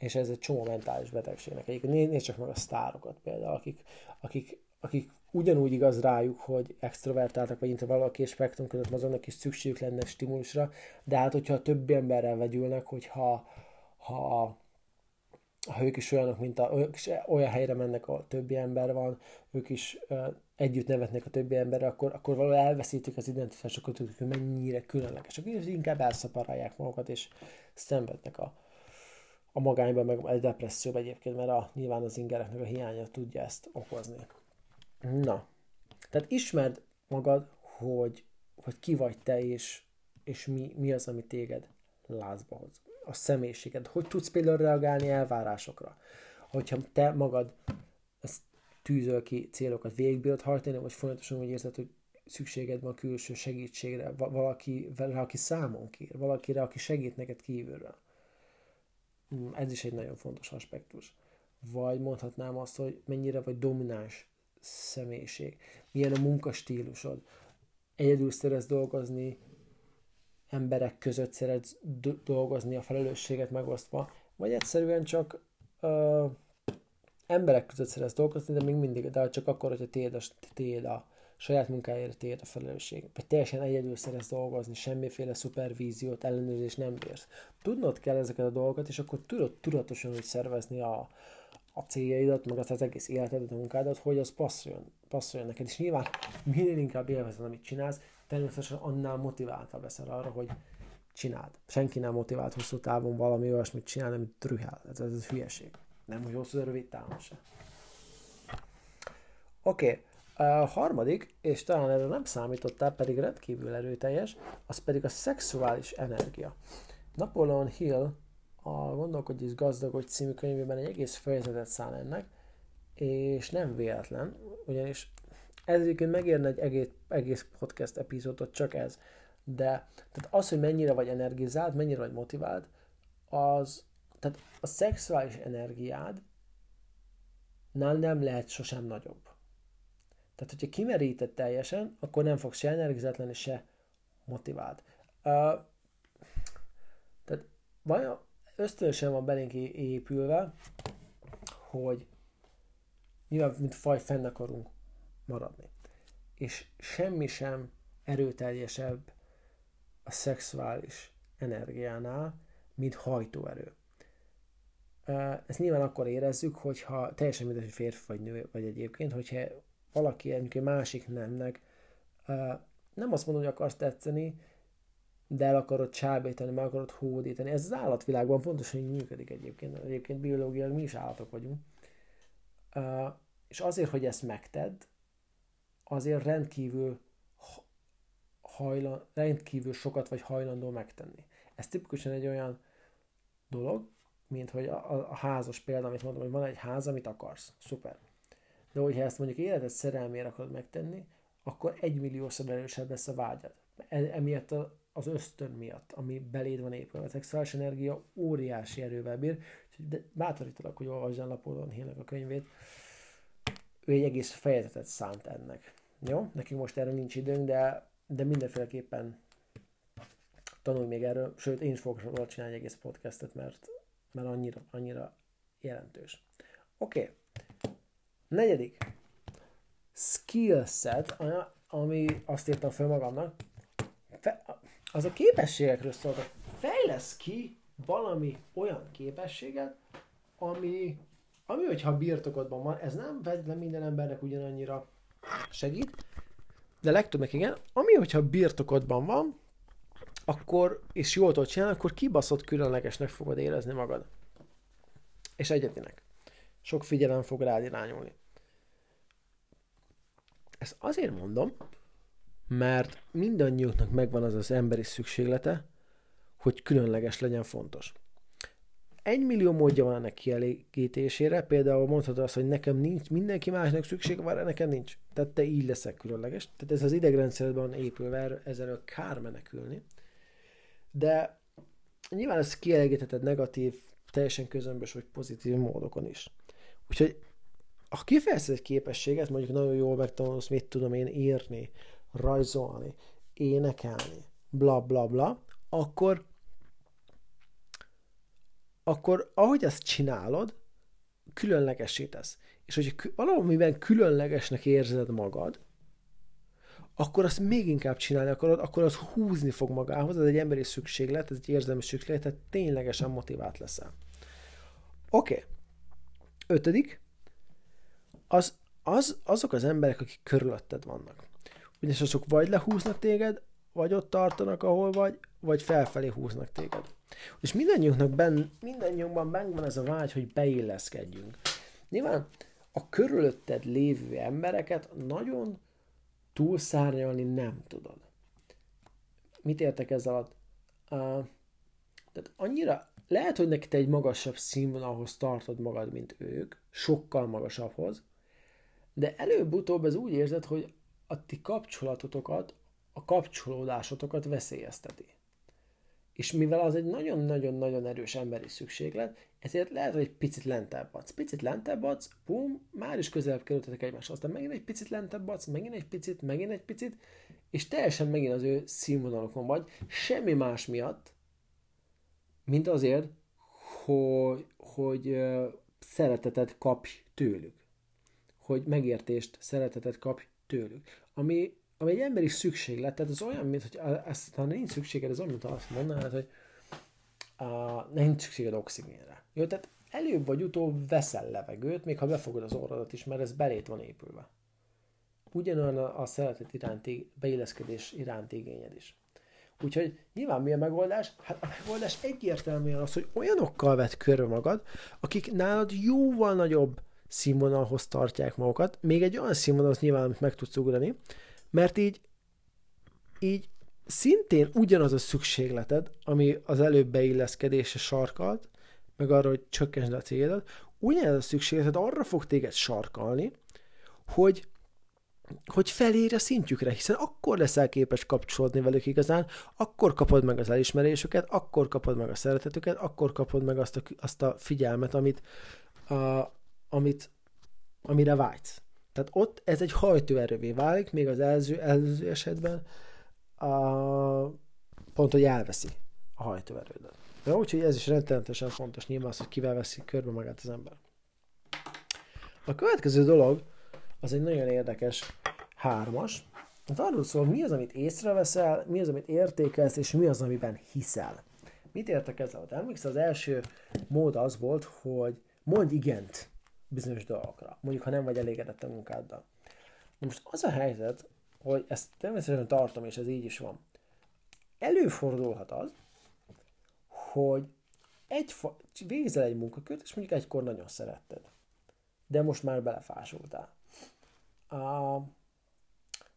és ez egy csomó mentális betegségnek. Egyébként nézd csak meg a sztárokat például, akik, akik, akik ugyanúgy igaz rájuk, hogy extrovertáltak, vagy mint valaki spektrum között mozognak, és szükségük lenne stimulusra, de hát hogyha a többi emberrel vegyülnek, hogyha ha, ha ők is olyanok, mint a, ők is olyan helyre mennek, a többi ember van, ők is uh, együtt nevetnek a többi emberre, akkor, akkor valahol elveszítik az identitásokat, hogy mennyire különlegesek, és inkább elszaparálják magukat, és szenvednek a, a magányban, meg a depresszióba egyébként, mert a, nyilván az ingereknek a hiánya tudja ezt okozni. Na, tehát ismerd magad, hogy, hogy ki vagy te, és, és mi, mi az, ami téged lázba hoz a személyiséged. Hogy tudsz például reagálni elvárásokra? Hogyha te magad ezt tűzöl ki célokat, végbírod hajtani, vagy folyamatosan úgy érzed, hogy szükséged van külső segítségre, valaki, aki számon kér, valakire, aki segít neked kívülről. Hmm, ez is egy nagyon fontos aspektus. Vagy mondhatnám azt, hogy mennyire vagy domináns személyiség. Milyen a munkastílusod. Egyedül szeretsz dolgozni, emberek között szeretsz dolgozni, a felelősséget megosztva, vagy egyszerűen csak ö, emberek között szeretsz dolgozni, de még mindig, de csak akkor, hogyha tiéd a, tiéd a saját munkáért tiéd a felelősség. Vagy teljesen egyedül szeretsz dolgozni, semmiféle szupervíziót, ellenőrzést nem bírsz. Tudnod kell ezeket a dolgokat, és akkor tudod tudatosan úgy szervezni a, a céljaidat, meg az, az egész életedet, a munkádat, hogy az passzoljon, passzoljon neked. És nyilván minél inkább élvezed, amit csinálsz, természetesen annál motiváltabb leszel arra, hogy csináld. Senki nem motivált hosszú távon valami olyasmit csinálni, amit trühel. Ez, ez, ez hülyeség. Nem, hogy hosszú, de rövid távon se. Oké, okay. A harmadik, és talán erre nem számítottál, pedig rendkívül erőteljes, az pedig a szexuális energia. Napoleon Hill a Gondolkodj és gazdagodj című könyvében egy egész fejezetet szán ennek, és nem véletlen, ugyanis ez egyébként megérne egy egész, egész podcast epizódot, csak ez. De tehát az, hogy mennyire vagy energizált, mennyire vagy motivált, az, tehát a szexuális energiád nál nem lehet sosem nagyobb. Tehát, hogyha kimeríted teljesen, akkor nem fogsz se energizált lenni, se motivált. Uh, tehát vajon ösztönösen van belénk épülve, hogy nyilván, mint faj fenn akarunk maradni. És semmi sem erőteljesebb a szexuális energiánál, mint hajtóerő. Ezt nyilván akkor érezzük, hogyha teljesen mindegy, hogy férfi vagy nő, vagy egyébként, hogyha valaki egy másik nemnek nem azt mondom, hogy akarsz tetszeni, de el akarod csábítani, meg akarod hódítani. Ez az állatvilágban fontos, hogy működik egyébként. Egyébként biológiailag mi is állatok vagyunk. És azért, hogy ezt megtedd, azért rendkívül hajlan, rendkívül sokat vagy hajlandó megtenni. Ez tipikusan egy olyan dolog, mint hogy a, a, a házas példa, amit mondom, hogy van egy ház, amit akarsz. Szuper. De hogyha ezt mondjuk életed szerelmére akarod megtenni, akkor egymilliószor erősebb lesz a vágyad. E, emiatt a, az ösztön miatt, ami beléd van épülve. A szexuális energia óriási erővel bír, de bátorítalak, hogy olvasd el Napolon Hillnek a könyvét. Ő egy egész fejezetet szánt ennek. Jó? Nekünk most erre nincs időnk, de, de mindenféleképpen tanulj még erről, sőt én is fogok róla csinálni egy egész podcastet, mert, mert annyira, annyira jelentős. Oké. Okay. Negyedik. Skill set, ami azt írtam fel magamnak, fe, az a képességekről szól, fejlesz ki valami olyan képességet, ami, ami, hogyha birtokodban van, ez nem feltétlenül minden embernek ugyanannyira segít, de legtöbbnek igen, ami, hogyha birtokodban van, akkor, és jól tudod csinálni, akkor kibaszott különlegesnek fogod érezni magad. És egyetinek. Sok figyelem fog rád irányulni. Ezt azért mondom, mert mindannyiunknak megvan az az emberi szükséglete, hogy különleges legyen fontos. Egy millió módja van ennek kielégítésére, például mondhatod azt, hogy nekem nincs, mindenki másnak szüksége van, nekem nincs. Tehát te így leszek különleges. Tehát ez az idegrendszerben épülve, ezzel kár menekülni. De nyilván ezt kielégítheted negatív, teljesen közömbös vagy pozitív módokon is. Úgyhogy ha kifejezed egy képességet, mondjuk nagyon jól megtanulsz, mit tudom én írni, rajzolni, énekelni, bla bla bla, akkor akkor ahogy ezt csinálod, különlegesítesz. És hogyha valamiben különlegesnek érzed magad, akkor azt még inkább csinálni akarod, akkor az húzni fog magához, ez egy emberi szükséglet, ez egy érzelmi szükséglet, tehát ténylegesen motivált leszel. Oké. Okay. Ötödik, az, az, azok az emberek, akik körülötted vannak. Ugyanis azok vagy lehúznak téged, vagy ott tartanak, ahol vagy, vagy felfelé húznak téged. És mindannyiunknak ben, mindannyiunkban benne van ez a vágy, hogy beilleszkedjünk. Nyilván a körülötted lévő embereket nagyon túlszárnyalni nem tudod. Mit értek ezzel alatt? Uh, tehát annyira, lehet, hogy neked egy magasabb színvonalhoz tartod magad, mint ők, sokkal magasabbhoz, de előbb-utóbb ez úgy érzed, hogy a ti kapcsolatotokat, a kapcsolódásotokat veszélyezteti. És mivel az egy nagyon-nagyon-nagyon erős emberi szükséglet, ezért lehet, hogy egy picit lentebb adsz. Picit lentebb adsz, bum, már is közelebb kerültetek egymáshoz. Aztán megint egy picit lentebb adsz, megint egy picit, megint egy picit, és teljesen megint az ő színvonalokon vagy, semmi más miatt, mint azért, hogy, hogy szeretetet kapj tőlük. Hogy megértést, szeretetet kapj tőlük. Ami ami egy emberi szükséglet, tehát az olyan, mint hogy ezt, ha nincs szükséged, az olyan, mint azt mondanád, hogy uh, nincs szükséged oxigénre. Jó, tehát előbb vagy utóbb veszel levegőt, még ha befogod az orrodat is, mert ez belét van épülve. Ugyanolyan a, a szeretet iránti, beilleszkedés iránti igényed is. Úgyhogy nyilván mi a megoldás? Hát a megoldás egyértelműen az, hogy olyanokkal vett körbe magad, akik nálad jóval nagyobb színvonalhoz tartják magukat, még egy olyan színvonalhoz nyilván meg tudsz ugrani, mert így, így szintén ugyanaz a szükségleted, ami az előbb beilleszkedése sarkalt, meg arra, hogy csökkentsd a célodat, ugyanaz a szükségleted arra fog téged sarkalni, hogy hogy felérj a szintjükre, hiszen akkor leszel képes kapcsolódni velük igazán, akkor kapod meg az elismerésüket, akkor kapod meg a szeretetüket, akkor kapod meg azt a, azt a figyelmet, amit, a, amit, amire vágysz. Tehát ott ez egy hajtóerővé válik, még az előző, előző esetben a, pont, hogy elveszi a hajtóerődet. De úgyhogy ez is rendszeresen fontos nyilván az, hogy kivel veszi körbe magát az ember. A következő dolog az egy nagyon érdekes hármas. Hát arról szól, mi az, amit észreveszel, mi az, amit értékelsz, és mi az, amiben hiszel. Mit értek ezzel? Emlékszel, az első mód az volt, hogy mondj igent bizonyos dolgokra. Mondjuk, ha nem vagy elégedett a munkáddal. Na most az a helyzet, hogy ezt természetesen tartom, és ez így is van. Előfordulhat az, hogy egy fa- végzel egy munkakört, és mondjuk egykor nagyon szeretted. De most már belefásultál. Uh,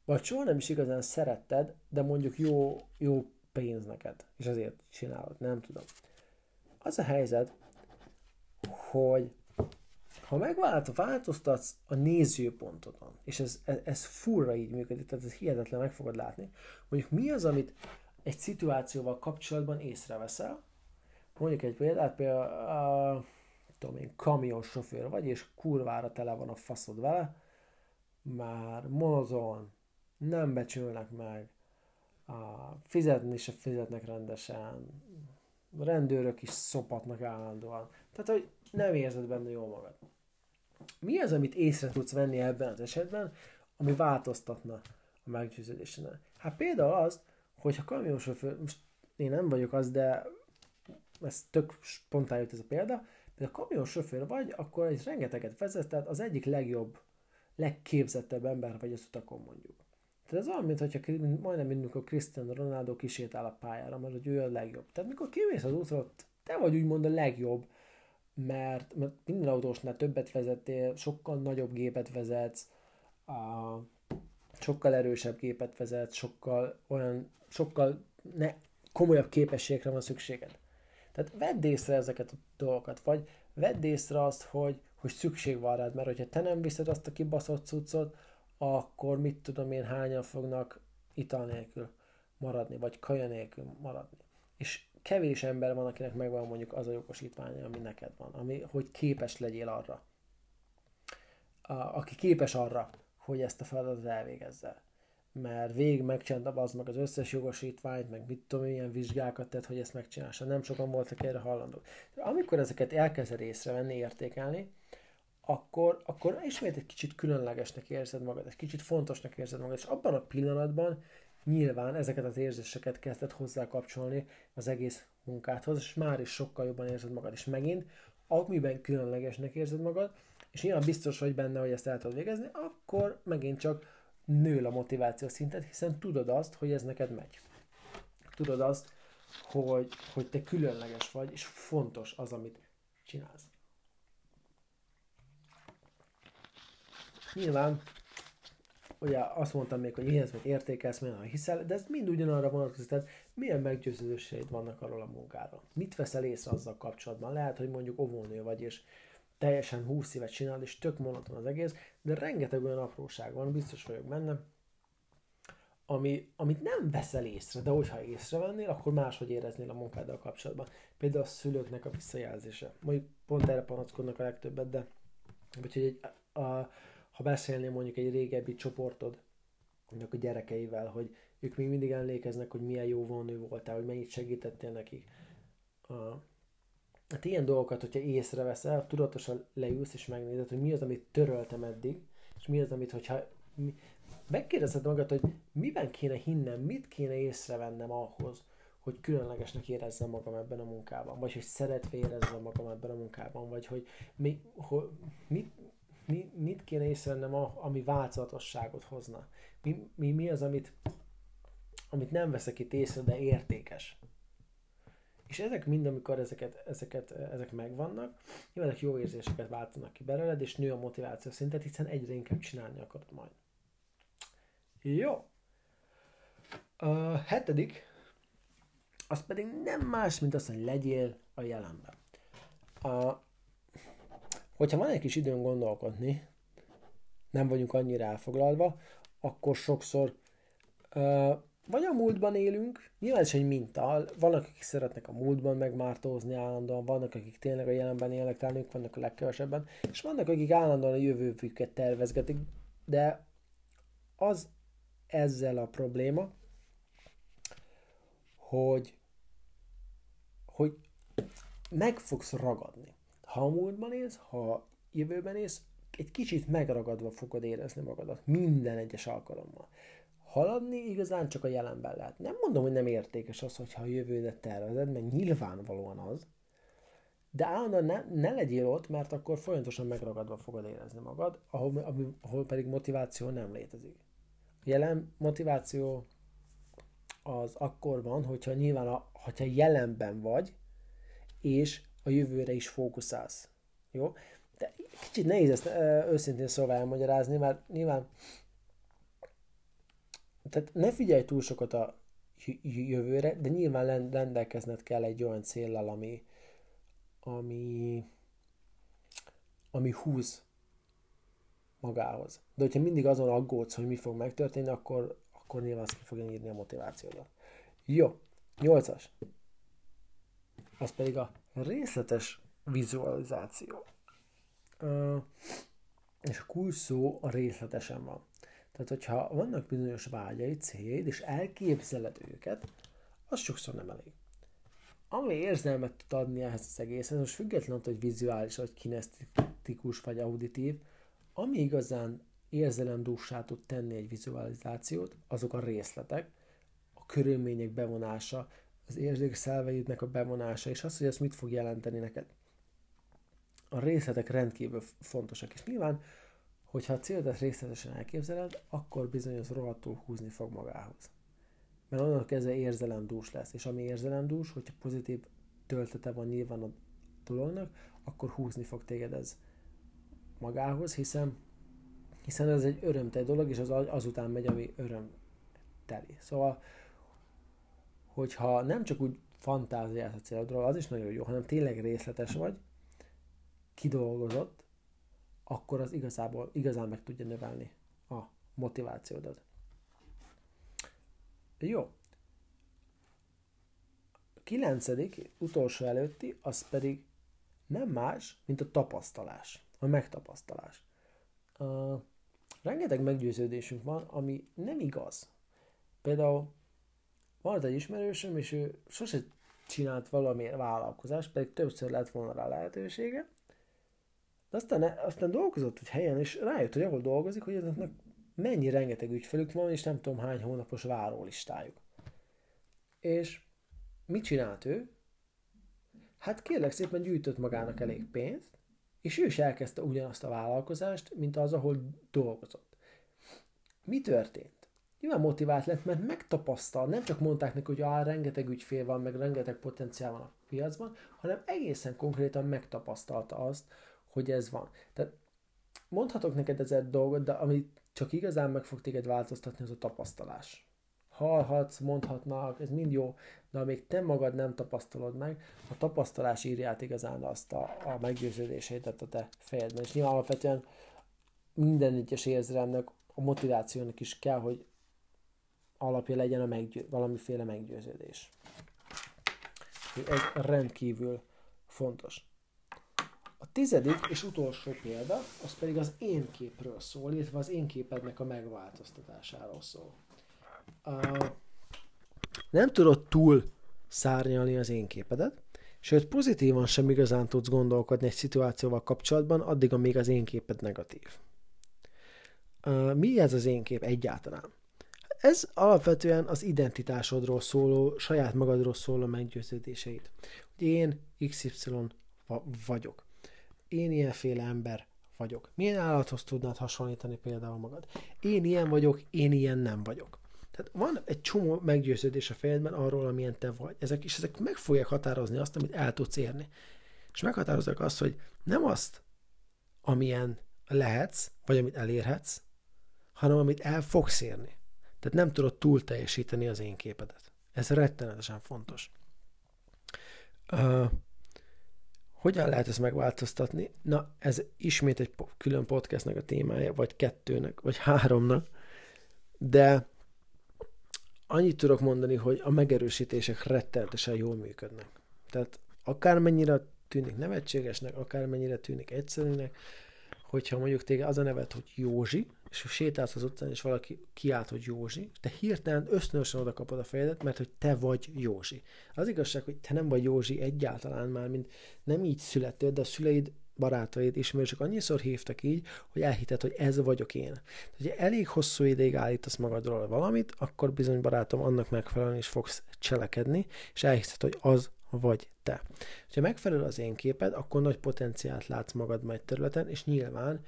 vagy soha nem is igazán szeretted, de mondjuk jó, jó pénz neked, és ezért csinálod, nem tudom. Az a helyzet, hogy ha megvált, változtatsz a nézőpontodon, és ez, ez, ez furra így működik, tehát ez hihetetlen, meg fogod látni, mondjuk mi az, amit egy szituációval kapcsolatban észreveszel, mondjuk egy példát, például a, tudom én, kamionsofőr vagy, és kurvára tele van a faszod vele, már monozon, nem becsülnek meg, a, fizetni se fizetnek rendesen, rendőrök is szopatnak állandóan. Tehát, hogy nem érzed benne jól magad. Mi az, amit észre tudsz venni ebben az esetben, ami változtatna a meggyőződésen? Hát például az, hogy ha kamionsofőr, most én nem vagyok az, de ez tök spontán jött ez a példa, De a kamionsofőr vagy, akkor egy rengeteget vezetsz, tehát az egyik legjobb, legképzettebb ember vagy az utakon mondjuk. Tehát ez olyan, mintha majdnem amikor Cristiano Ronaldo kisétál a pályára, mert hogy ő a legjobb. Tehát mikor kimész az útra, te vagy úgymond a legjobb, mert, mert minden autósnál többet vezettél, sokkal nagyobb gépet vezetsz, a, sokkal erősebb gépet vezetsz, sokkal olyan, sokkal ne, komolyabb képességekre van szükséged. Tehát vedd észre ezeket a dolgokat, vagy vedd észre azt, hogy, hogy szükség van rád, mert hogyha te nem viszed azt a kibaszott cuccot, akkor mit tudom én, hányan fognak ital nélkül maradni, vagy kaja nélkül maradni. És kevés ember van, akinek megvan mondjuk az a jogosítványa, ami neked van, ami, hogy képes legyél arra. A, aki képes arra, hogy ezt a feladatot elvégezze. Mert végig megcsinálta az meg az összes jogosítványt, meg mit tudom, milyen vizsgákat tett, hogy ezt megcsinálsa. Nem sokan voltak erre hallandók. Amikor ezeket elkezded észrevenni, értékelni, akkor, akkor ismét egy kicsit különlegesnek érzed magad, egy kicsit fontosnak érzed magad, és abban a pillanatban nyilván ezeket az érzéseket kezded hozzá kapcsolni az egész munkádhoz, és már is sokkal jobban érzed magad. És megint, amiben különlegesnek érzed magad, és nyilván biztos vagy benne, hogy ezt el tudod végezni, akkor megint csak nő a motiváció szintet, hiszen tudod azt, hogy ez neked megy. Tudod azt, hogy, hogy te különleges vagy, és fontos az, amit csinálsz. Nyilván, ugye azt mondtam még, hogy mihez meg értékelsz, milyen hiszel, de ez mind ugyanarra vonatkozik, tehát milyen meggyőződéseid vannak arról a munkáról. Mit veszel észre azzal kapcsolatban? Lehet, hogy mondjuk óvónő vagy, és teljesen 20 évet csinál, és tök monoton az egész, de rengeteg olyan apróság van, biztos vagyok benne, ami, amit nem veszel észre, de hogyha észrevennél, akkor máshogy éreznél a munkáddal kapcsolatban. Például a szülőknek a visszajelzése. Mondjuk pont erre panaszkodnak a legtöbbet, de vagy hogy egy, a, ha beszélnél mondjuk egy régebbi csoportod, a gyerekeivel, hogy ők még mindig emlékeznek, hogy milyen jó vonő voltál, hogy mennyit segítettél nekik. A, hát ilyen dolgokat, hogyha észreveszel, tudatosan leülsz és megnézed, hogy mi az, amit töröltem eddig, és mi az, amit, hogyha mi, megkérdezed magad, hogy miben kéne hinnem, mit kéne észrevennem ahhoz, hogy különlegesnek érezzem magam ebben a munkában, vagy hogy szeretve érezzem magam ebben a munkában, vagy hogy mi, hogy, mit, mi, mit kéne észrevennem, ami változatosságot hozna? Mi, mi, mi az, amit, amit nem veszek itt észre, de értékes? És ezek mind, amikor ezeket, ezeket, ezek megvannak, nyilván jó érzéseket váltanak ki belőled, és nő a motiváció szintet, hiszen egyre inkább csinálni akarod majd. Jó. A hetedik, az pedig nem más, mint az, hogy legyél a jelenben. A, Hogyha van egy kis időn gondolkodni, nem vagyunk annyira elfoglalva, akkor sokszor uh, vagy a múltban élünk, nyilván ez egy minta, vannak, akik szeretnek a múltban megmártózni állandóan, vannak, akik tényleg a jelenben élnek, talán vannak a legkevesebben, és vannak, akik állandóan a jövőjüket tervezgetik, de az ezzel a probléma, hogy, hogy meg fogsz ragadni. Ha a múltban élsz, ha jövőben élsz, egy kicsit megragadva fogod érezni magadat minden egyes alkalommal. Haladni igazán csak a jelenben lehet. Nem mondom, hogy nem értékes az, hogyha a jövődet tervezed, mert nyilvánvalóan az, de állandóan ne, ne legyél ott, mert akkor folyamatosan megragadva fogod érezni magad, ahol, ahol pedig motiváció nem létezik. Jelen motiváció az akkor van, hogyha nyilván, a, hogyha jelenben vagy, és a jövőre is fókuszálsz. Jó? De kicsit nehéz ezt őszintén szóval elmagyarázni, mert nyilván tehát ne figyelj túl sokat a jövőre, de nyilván rendelkezned kell egy olyan céllal, ami, ami, ami húz magához. De hogyha mindig azon aggódsz, hogy mi fog megtörténni, akkor, akkor nyilván azt ki fogja írni a motivációdat. Jó, nyolcas. Az pedig a részletes vizualizáció. És a kulcs szó a részletesen van. Tehát, hogyha vannak bizonyos vágyai, céljaid, és elképzeled őket, az sokszor nem elég. Ami érzelmet tud adni ehhez az egészhez, most függetlenül, hogy vizuális, vagy kinesztikus, vagy auditív, ami igazán érzelemdúsá tud tenni egy vizualizációt, azok a részletek, a körülmények bevonása, az érzékszelveidnek a bevonása, és az, hogy ez mit fog jelenteni neked. a részletek rendkívül fontosak, és nyilván, hogyha a célodat részletesen elképzeled, akkor bizony az rohadtul húzni fog magához. Mert onnantól kezdve érzelemdús lesz, és ami érzelemdús, hogyha pozitív töltete van nyilván a dolognak, akkor húzni fog téged ez magához, hiszen, hiszen ez egy örömteli dolog, és az azután megy, ami örömteli. Szóval, hogyha nem csak úgy fantáziálsz a célodról, az is nagyon jó, hanem tényleg részletes vagy, kidolgozott, akkor az igazából, igazán meg tudja növelni a motivációdat. Jó. A kilencedik, utolsó előtti, az pedig nem más, mint a tapasztalás, a megtapasztalás. Uh, rengeteg meggyőződésünk van, ami nem igaz. Például volt egy ismerősöm, és ő sose csinált valami vállalkozást, pedig többször lett volna rá lehetősége, de aztán, aztán dolgozott egy helyen, és rájött, hogy ahol dolgozik, hogy ezeknek mennyi rengeteg ügyfelük van, és nem tudom hány hónapos várólistájuk. És mit csinált ő? Hát kérlek szépen gyűjtött magának elég pénzt, és ő is elkezdte ugyanazt a vállalkozást, mint az, ahol dolgozott. Mi történt? Nyilván motivált lett, mert megtapasztal, nem csak mondták neki, hogy áll, rengeteg ügyfél van, meg rengeteg potenciál van a piacban, hanem egészen konkrétan megtapasztalta azt, hogy ez van. Tehát mondhatok neked ezer dolgot, de ami csak igazán meg fog téged változtatni, az a tapasztalás. Hallhatsz, mondhatnak, ez mind jó, de amíg te magad nem tapasztalod meg, a tapasztalás írja át igazán azt a, a meggyőződéseidet a te fejedben. És nyilván alapvetően minden egyes érzelemnek, a motivációnak is kell, hogy alapja legyen a meggyő, valamiféle meggyőződés. Ez rendkívül fontos. A tizedik és utolsó példa, az pedig az én képről szól, illetve az én képednek a megváltoztatásáról szól. Uh, nem tudod túl szárnyalni az én képedet, sőt pozitívan sem igazán tudsz gondolkodni egy szituációval kapcsolatban, addig, amíg az én képed negatív. Uh, mi ez az én kép egyáltalán? Ez alapvetően az identitásodról szóló, saját magadról szóló meggyőződéseid. Hogy én XY vagyok én ilyenféle ember vagyok. Milyen állathoz tudnád hasonlítani például magad? Én ilyen vagyok, én ilyen nem vagyok. Tehát van egy csomó meggyőződés a fejedben arról, amilyen te vagy. Ezek, és ezek meg fogják határozni azt, amit el tudsz érni. És meghatározzák azt, hogy nem azt, amilyen lehetsz, vagy amit elérhetsz, hanem amit el fogsz érni. Tehát nem tudod túl teljesíteni az én képedet. Ez rettenetesen fontos. Uh, hogyan lehet ezt megváltoztatni? Na, ez ismét egy külön podcastnak a témája, vagy kettőnek, vagy háromnak, de annyit tudok mondani, hogy a megerősítések rettenetesen jól működnek. Tehát akármennyire tűnik nevetségesnek, akármennyire tűnik egyszerűnek, hogyha mondjuk téged az a nevet, hogy Józsi, és sétálsz az utcán, és valaki kiált, hogy Józsi, te hirtelen ösztönösen oda kapod a fejedet, mert hogy te vagy Józsi. Az igazság, hogy te nem vagy Józsi egyáltalán már, mint nem így születtél, de a szüleid barátaid, ismerősök annyiszor hívtak így, hogy elhited, hogy ez vagyok én. Tehát, hogyha elég hosszú ideig állítasz magadról valamit, akkor bizony barátom annak megfelelően is fogsz cselekedni, és elhiszed, hogy az vagy te. Ha megfelelő az én képed, akkor nagy potenciált látsz magad majd területen, és nyilván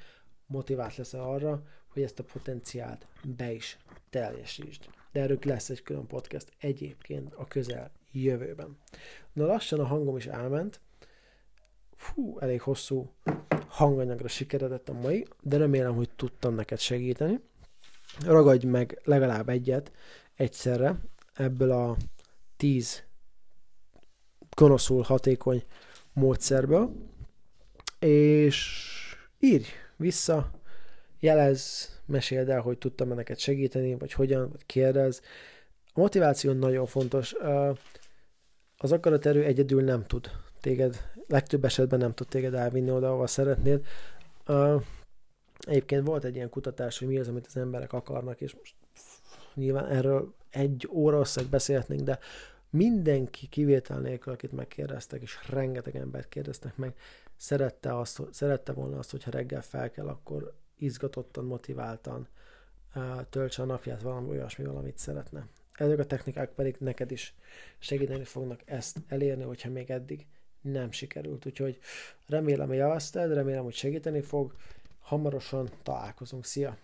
motivált leszel arra, hogy ezt a potenciált be is teljesítsd. De erről lesz egy külön podcast egyébként a közel jövőben. Na lassan a hangom is elment. Fú, elég hosszú hanganyagra sikeredett a mai, de remélem, hogy tudtam neked segíteni. Ragadj meg legalább egyet egyszerre ebből a tíz gonoszul hatékony módszerből, és írj vissza, jelez, meséld el, hogy tudtam neked segíteni, vagy hogyan, vagy kérdez. A motiváció nagyon fontos. Az akaraterő egyedül nem tud téged, legtöbb esetben nem tud téged elvinni oda, ahova szeretnéd. Egyébként volt egy ilyen kutatás, hogy mi az, amit az emberek akarnak, és most nyilván erről egy óra összeg beszélhetnénk, de mindenki kivétel nélkül, akit megkérdeztek, és rengeteg embert kérdeztek meg, szerette, azt, szerette volna azt, hogyha reggel fel kell, akkor izgatottan, motiváltan töltse a napját valami olyasmi, valamit szeretne. Ezek a technikák pedig neked is segíteni fognak ezt elérni, hogyha még eddig nem sikerült. Úgyhogy remélem, hogy javasztad, remélem, hogy segíteni fog. Hamarosan találkozunk. Szia!